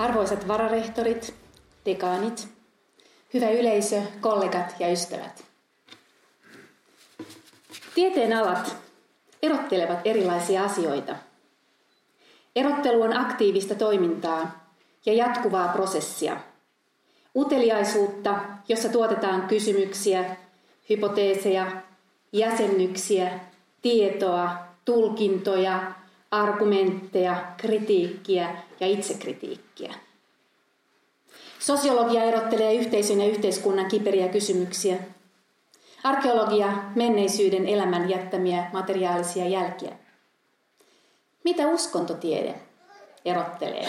Arvoisat vararehtorit, dekaanit, hyvä yleisö, kollegat ja ystävät. Tieteen alat erottelevat erilaisia asioita. Erottelu on aktiivista toimintaa ja jatkuvaa prosessia. Uteliaisuutta, jossa tuotetaan kysymyksiä, hypoteeseja, jäsennyksiä, tietoa, tulkintoja, argumentteja, kritiikkiä ja itsekritiikkiä. Sosiologia erottelee yhteisön ja yhteiskunnan kiperiä kysymyksiä. Arkeologia menneisyyden elämän jättämiä materiaalisia jälkiä. Mitä uskontotiede erottelee?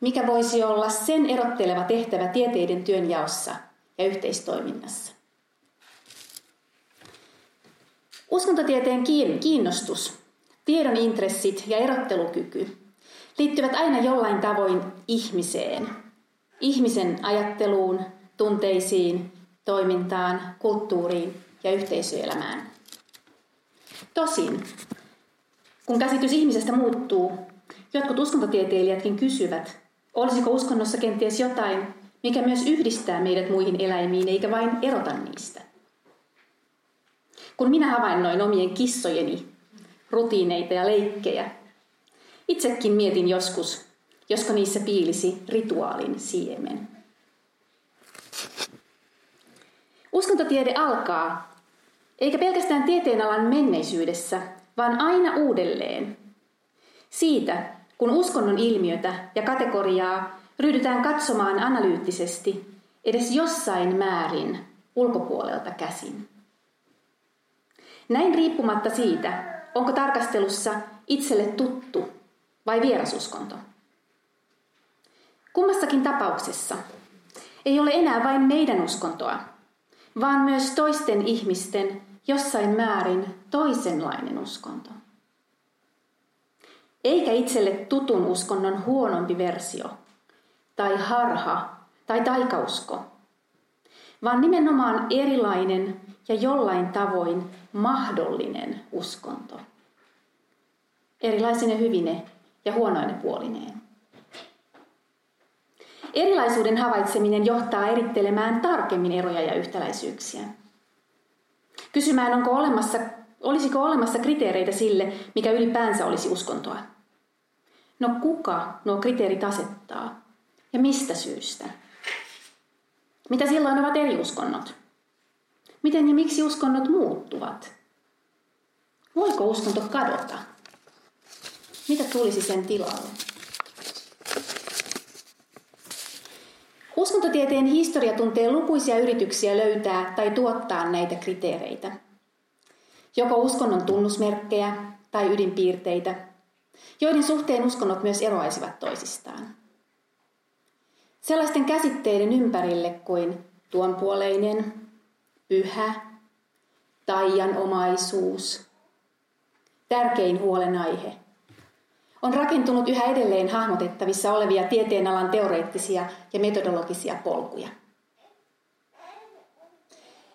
Mikä voisi olla sen erotteleva tehtävä tieteiden työnjaossa ja yhteistoiminnassa? Uskontotieteen kiinnostus Tiedon intressit ja erottelukyky liittyvät aina jollain tavoin ihmiseen, ihmisen ajatteluun, tunteisiin, toimintaan, kulttuuriin ja yhteisöelämään. Tosin, kun käsitys ihmisestä muuttuu, jotkut uskontotieteilijätkin kysyvät, olisiko uskonnossa kenties jotain, mikä myös yhdistää meidät muihin eläimiin eikä vain erota niistä. Kun minä havainnoin omien kissojeni rutiineita ja leikkejä. Itsekin mietin joskus, josko niissä piilisi rituaalin siemen. Uskontotiede alkaa, eikä pelkästään tieteenalan menneisyydessä, vaan aina uudelleen. Siitä, kun uskonnon ilmiötä ja kategoriaa ryhdytään katsomaan analyyttisesti edes jossain määrin ulkopuolelta käsin. Näin riippumatta siitä, Onko tarkastelussa itselle tuttu vai vierasuskonto? Kummassakin tapauksessa ei ole enää vain meidän uskontoa, vaan myös toisten ihmisten jossain määrin toisenlainen uskonto. Eikä itselle tutun uskonnon huonompi versio, tai harha, tai taikausko, vaan nimenomaan erilainen ja jollain tavoin mahdollinen uskonto. Erilaisine hyvine ja huonoine puolineen. Erilaisuuden havaitseminen johtaa erittelemään tarkemmin eroja ja yhtäläisyyksiä. Kysymään, onko olemassa, olisiko olemassa kriteereitä sille, mikä ylipäänsä olisi uskontoa. No kuka nuo kriteerit asettaa ja mistä syystä? Mitä silloin ovat eri uskonnot? Miten ja miksi uskonnot muuttuvat? Voiko uskonto kadota? Mitä tulisi sen tilalle? Uskontotieteen historia tuntee lukuisia yrityksiä löytää tai tuottaa näitä kriteereitä. Joko uskonnon tunnusmerkkejä tai ydinpiirteitä, joiden suhteen uskonnot myös eroaisivat toisistaan. Sellaisten käsitteiden ympärille kuin tuonpuoleinen, pyhä, taianomaisuus, tärkein huolenaihe, on rakentunut yhä edelleen hahmotettavissa olevia tieteenalan teoreettisia ja metodologisia polkuja.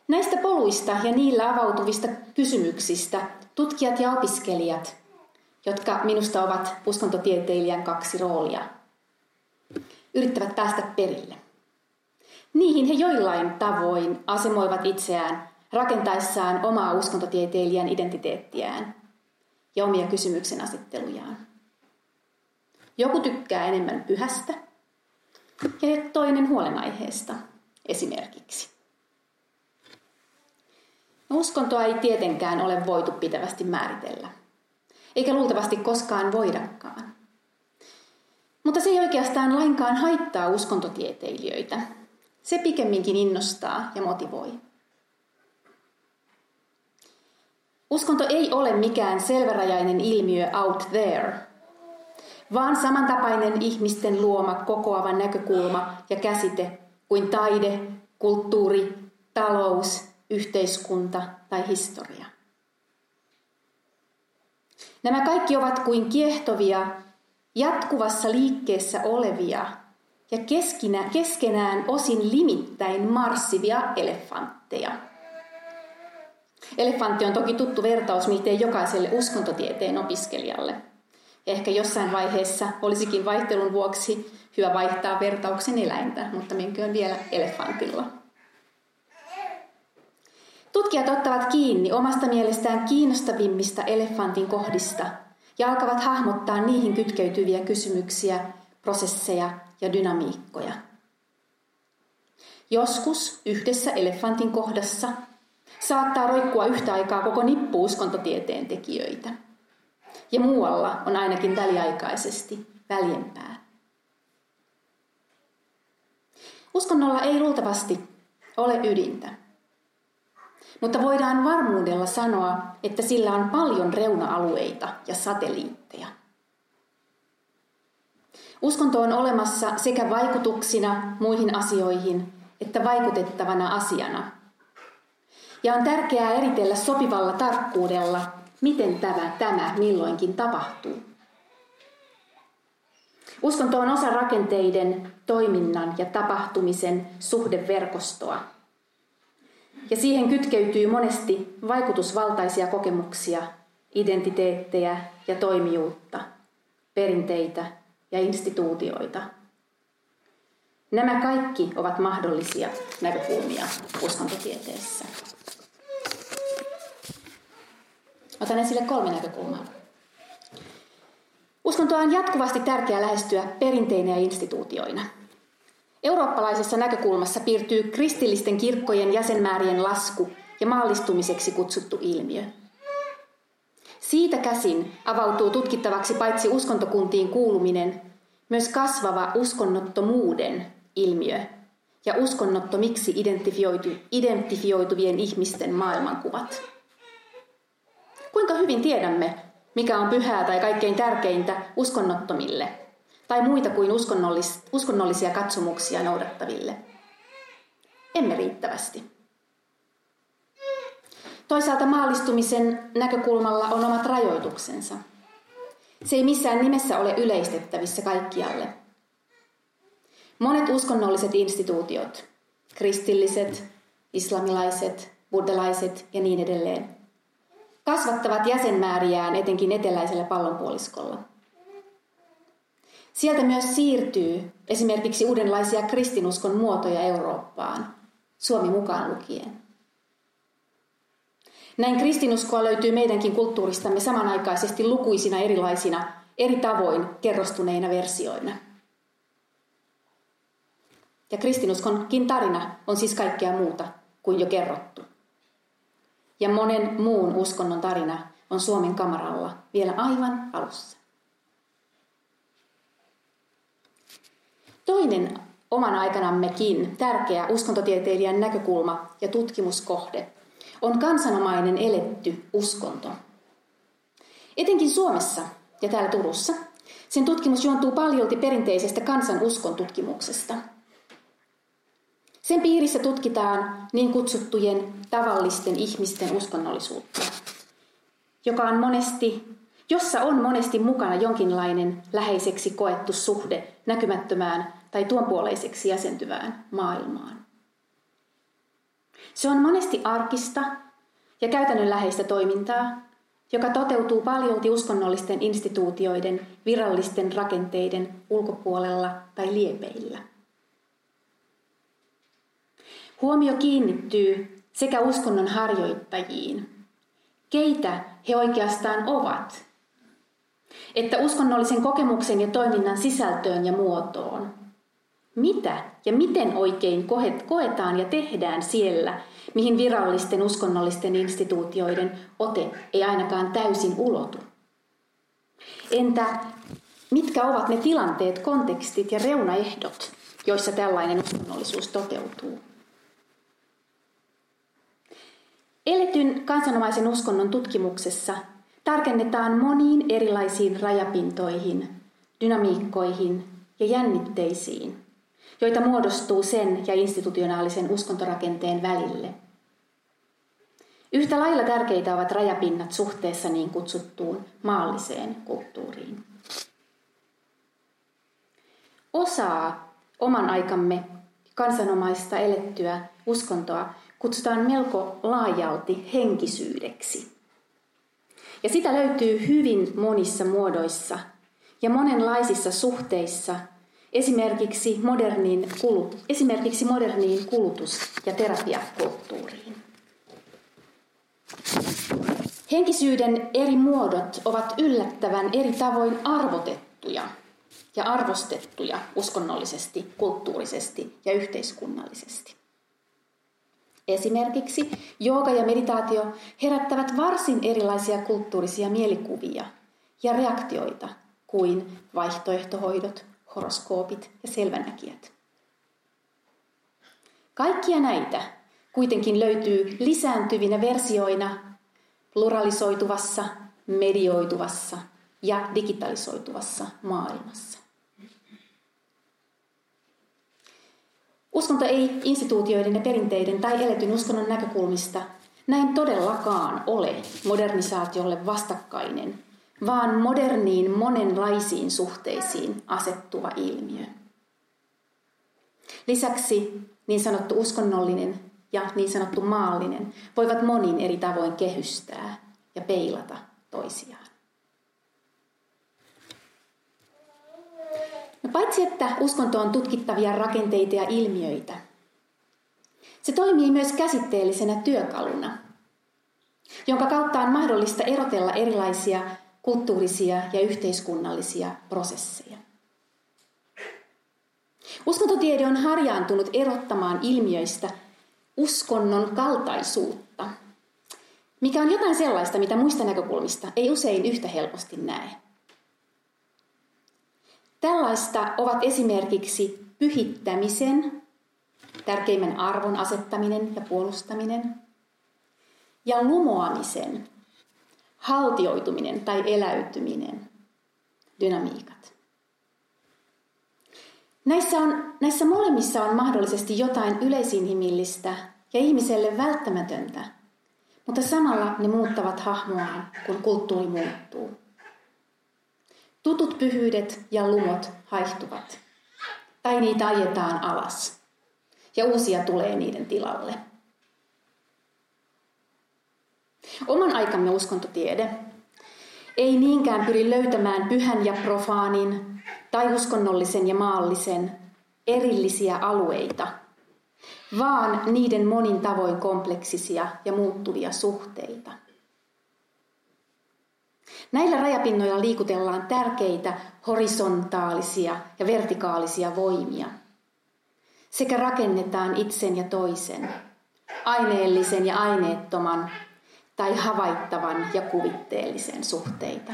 Näistä poluista ja niillä avautuvista kysymyksistä tutkijat ja opiskelijat, jotka minusta ovat uskontotieteilijän kaksi roolia, yrittävät päästä perille. Niihin he joillain tavoin asemoivat itseään rakentaessaan omaa uskontotieteilijän identiteettiään ja omia kysymyksen asettelujaan. Joku tykkää enemmän pyhästä ja toinen huolenaiheesta esimerkiksi. Uskontoa ei tietenkään ole voitu pitävästi määritellä, eikä luultavasti koskaan voidakaan. Mutta se ei oikeastaan lainkaan haittaa uskontotieteilijöitä. Se pikemminkin innostaa ja motivoi. Uskonto ei ole mikään selvärajainen ilmiö out there, vaan samantapainen ihmisten luoma kokoava näkökulma ja käsite kuin taide, kulttuuri, talous, yhteiskunta tai historia. Nämä kaikki ovat kuin kiehtovia, jatkuvassa liikkeessä olevia ja keskinä, keskenään osin limittäin marssivia elefantteja. Elefantti on toki tuttu vertaus miltei jokaiselle uskontotieteen opiskelijalle – Ehkä jossain vaiheessa olisikin vaihtelun vuoksi hyvä vaihtaa vertauksen eläintä, mutta menköön vielä elefantilla. Tutkijat ottavat kiinni omasta mielestään kiinnostavimmista elefantin kohdista ja alkavat hahmottaa niihin kytkeytyviä kysymyksiä, prosesseja ja dynamiikkoja. Joskus yhdessä elefantin kohdassa saattaa roikkua yhtä aikaa koko nippu uskontotieteen tekijöitä. Ja muualla on ainakin väliaikaisesti väljempää. Uskonnolla ei luultavasti ole ydintä. Mutta voidaan varmuudella sanoa, että sillä on paljon reuna-alueita ja satelliitteja. Uskonto on olemassa sekä vaikutuksina muihin asioihin että vaikutettavana asiana. Ja on tärkeää eritellä sopivalla tarkkuudella, miten tämä, tämä milloinkin tapahtuu. Uskonto on osa rakenteiden, toiminnan ja tapahtumisen suhdeverkostoa. Ja siihen kytkeytyy monesti vaikutusvaltaisia kokemuksia, identiteettejä ja toimijuutta, perinteitä ja instituutioita. Nämä kaikki ovat mahdollisia näkökulmia uskontotieteessä. Otan esille kolme näkökulmaa. Uskontoa on jatkuvasti tärkeää lähestyä perinteinä ja instituutioina. Eurooppalaisessa näkökulmassa piirtyy kristillisten kirkkojen jäsenmäärien lasku ja maallistumiseksi kutsuttu ilmiö. Siitä käsin avautuu tutkittavaksi paitsi uskontokuntiin kuuluminen, myös kasvava uskonnottomuuden ilmiö ja uskonnottomiksi identifioitu, identifioituvien ihmisten maailmankuvat. Kuinka hyvin tiedämme, mikä on pyhää tai kaikkein tärkeintä uskonnottomille tai muita kuin uskonnollis, uskonnollisia katsomuksia noudattaville? Emme riittävästi. Toisaalta maallistumisen näkökulmalla on omat rajoituksensa. Se ei missään nimessä ole yleistettävissä kaikkialle. Monet uskonnolliset instituutiot, kristilliset, islamilaiset, buddhalaiset ja niin edelleen, kasvattavat jäsenmääriään etenkin eteläisellä pallonpuoliskolla. Sieltä myös siirtyy esimerkiksi uudenlaisia kristinuskon muotoja Eurooppaan, Suomi mukaan lukien. Näin kristinuskoa löytyy meidänkin kulttuuristamme samanaikaisesti lukuisina erilaisina, eri tavoin kerrostuneina versioina. Ja kristinuskonkin tarina on siis kaikkea muuta kuin jo kerrottu ja monen muun uskonnon tarina on Suomen kamaralla vielä aivan alussa. Toinen oman aikanammekin tärkeä uskontotieteilijän näkökulma ja tutkimuskohde on kansanomainen eletty uskonto. Etenkin Suomessa ja täällä Turussa sen tutkimus juontuu paljolti perinteisestä kansanuskon tutkimuksesta – sen piirissä tutkitaan niin kutsuttujen tavallisten ihmisten uskonnollisuutta, joka on monesti, jossa on monesti mukana jonkinlainen läheiseksi koettu suhde näkymättömään tai tuonpuoleiseksi jäsentyvään maailmaan. Se on monesti arkista ja käytännönläheistä toimintaa, joka toteutuu paljolti uskonnollisten instituutioiden virallisten rakenteiden ulkopuolella tai liepeillä. Huomio kiinnittyy sekä uskonnon harjoittajiin, keitä he oikeastaan ovat, että uskonnollisen kokemuksen ja toiminnan sisältöön ja muotoon. Mitä ja miten oikein koetaan ja tehdään siellä, mihin virallisten uskonnollisten instituutioiden ote ei ainakaan täysin ulotu? Entä mitkä ovat ne tilanteet, kontekstit ja reunaehdot, joissa tällainen uskonnollisuus toteutuu? Eletyn kansanomaisen uskonnon tutkimuksessa tarkennetaan moniin erilaisiin rajapintoihin, dynamiikkoihin ja jännitteisiin, joita muodostuu sen ja institutionaalisen uskontorakenteen välille. Yhtä lailla tärkeitä ovat rajapinnat suhteessa niin kutsuttuun maalliseen kulttuuriin. Osaa oman aikamme kansanomaista elettyä uskontoa kutsutaan melko laajalti henkisyydeksi. Ja sitä löytyy hyvin monissa muodoissa ja monenlaisissa suhteissa esimerkiksi moderniin, kulut, esimerkiksi moderniin kulutus- ja terapiakulttuuriin. Henkisyyden eri muodot ovat yllättävän eri tavoin arvotettuja ja arvostettuja uskonnollisesti, kulttuurisesti ja yhteiskunnallisesti. Esimerkiksi jooga ja meditaatio herättävät varsin erilaisia kulttuurisia mielikuvia ja reaktioita kuin vaihtoehtohoidot, horoskoopit ja selvänäkijät. Kaikkia näitä kuitenkin löytyy lisääntyvinä versioina pluralisoituvassa, medioituvassa ja digitalisoituvassa maailmassa. Uskonto ei instituutioiden ja perinteiden tai eletyn uskonnon näkökulmista näin todellakaan ole modernisaatiolle vastakkainen, vaan moderniin monenlaisiin suhteisiin asettuva ilmiö. Lisäksi niin sanottu uskonnollinen ja niin sanottu maallinen voivat monin eri tavoin kehystää ja peilata toisiaan. No paitsi että uskonto on tutkittavia rakenteita ja ilmiöitä, se toimii myös käsitteellisenä työkaluna, jonka kautta on mahdollista erotella erilaisia kulttuurisia ja yhteiskunnallisia prosesseja. Uskontotiede on harjaantunut erottamaan ilmiöistä uskonnon kaltaisuutta, mikä on jotain sellaista, mitä muista näkökulmista ei usein yhtä helposti näe. Tällaista ovat esimerkiksi pyhittämisen, tärkeimmän arvon asettaminen ja puolustaminen, ja lumoamisen, haltioituminen tai eläytyminen, dynamiikat. Näissä, on, näissä molemmissa on mahdollisesti jotain yleisinhimillistä ja ihmiselle välttämätöntä, mutta samalla ne muuttavat hahmoaan, kun kulttuuri muuttuu. Tutut pyhyydet ja lumot haihtuvat, tai niitä ajetaan alas, ja uusia tulee niiden tilalle. Oman aikamme uskontotiede ei niinkään pyri löytämään pyhän ja profaanin tai uskonnollisen ja maallisen erillisiä alueita, vaan niiden monin tavoin kompleksisia ja muuttuvia suhteita. Näillä rajapinnoilla liikutellaan tärkeitä horisontaalisia ja vertikaalisia voimia sekä rakennetaan itsen ja toisen, aineellisen ja aineettoman tai havaittavan ja kuvitteellisen suhteita.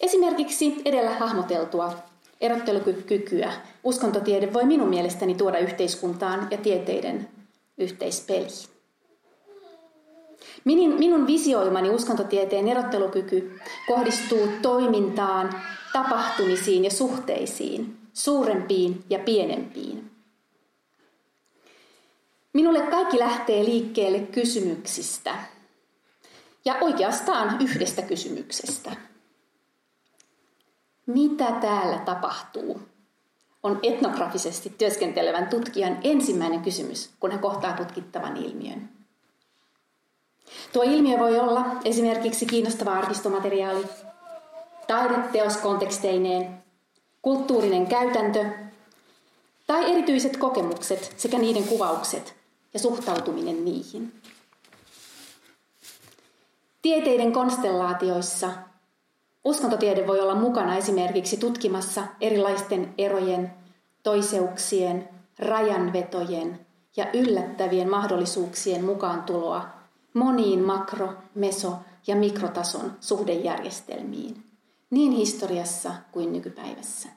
Esimerkiksi edellä hahmoteltua erottelukykyä uskontotiede voi minun mielestäni tuoda yhteiskuntaan ja tieteiden yhteispeliin. Minun, minun visioimani uskontotieteen erottelukyky kohdistuu toimintaan, tapahtumisiin ja suhteisiin, suurempiin ja pienempiin. Minulle kaikki lähtee liikkeelle kysymyksistä. Ja oikeastaan yhdestä kysymyksestä. Mitä täällä tapahtuu? On etnografisesti työskentelevän tutkijan ensimmäinen kysymys, kun hän kohtaa tutkittavan ilmiön. Tuo ilmiö voi olla esimerkiksi kiinnostava arkistomateriaali, taideteos konteksteineen, kulttuurinen käytäntö tai erityiset kokemukset sekä niiden kuvaukset ja suhtautuminen niihin. Tieteiden konstellaatioissa uskontotiede voi olla mukana esimerkiksi tutkimassa erilaisten erojen, toiseuksien, rajanvetojen ja yllättävien mahdollisuuksien mukaan tuloa moniin makro-, meso- ja mikrotason suhdejärjestelmiin, niin historiassa kuin nykypäivässä.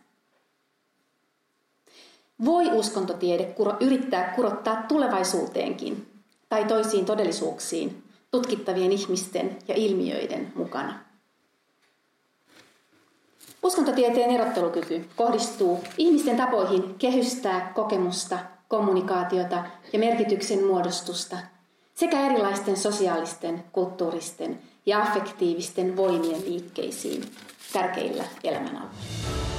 Voi uskontotiede kuro, yrittää kurottaa tulevaisuuteenkin tai toisiin todellisuuksiin tutkittavien ihmisten ja ilmiöiden mukana. Uskontotieteen erottelukyky kohdistuu ihmisten tapoihin kehystää kokemusta, kommunikaatiota ja merkityksen muodostusta sekä erilaisten sosiaalisten, kulttuuristen ja affektiivisten voimien liikkeisiin tärkeillä elämänalueilla.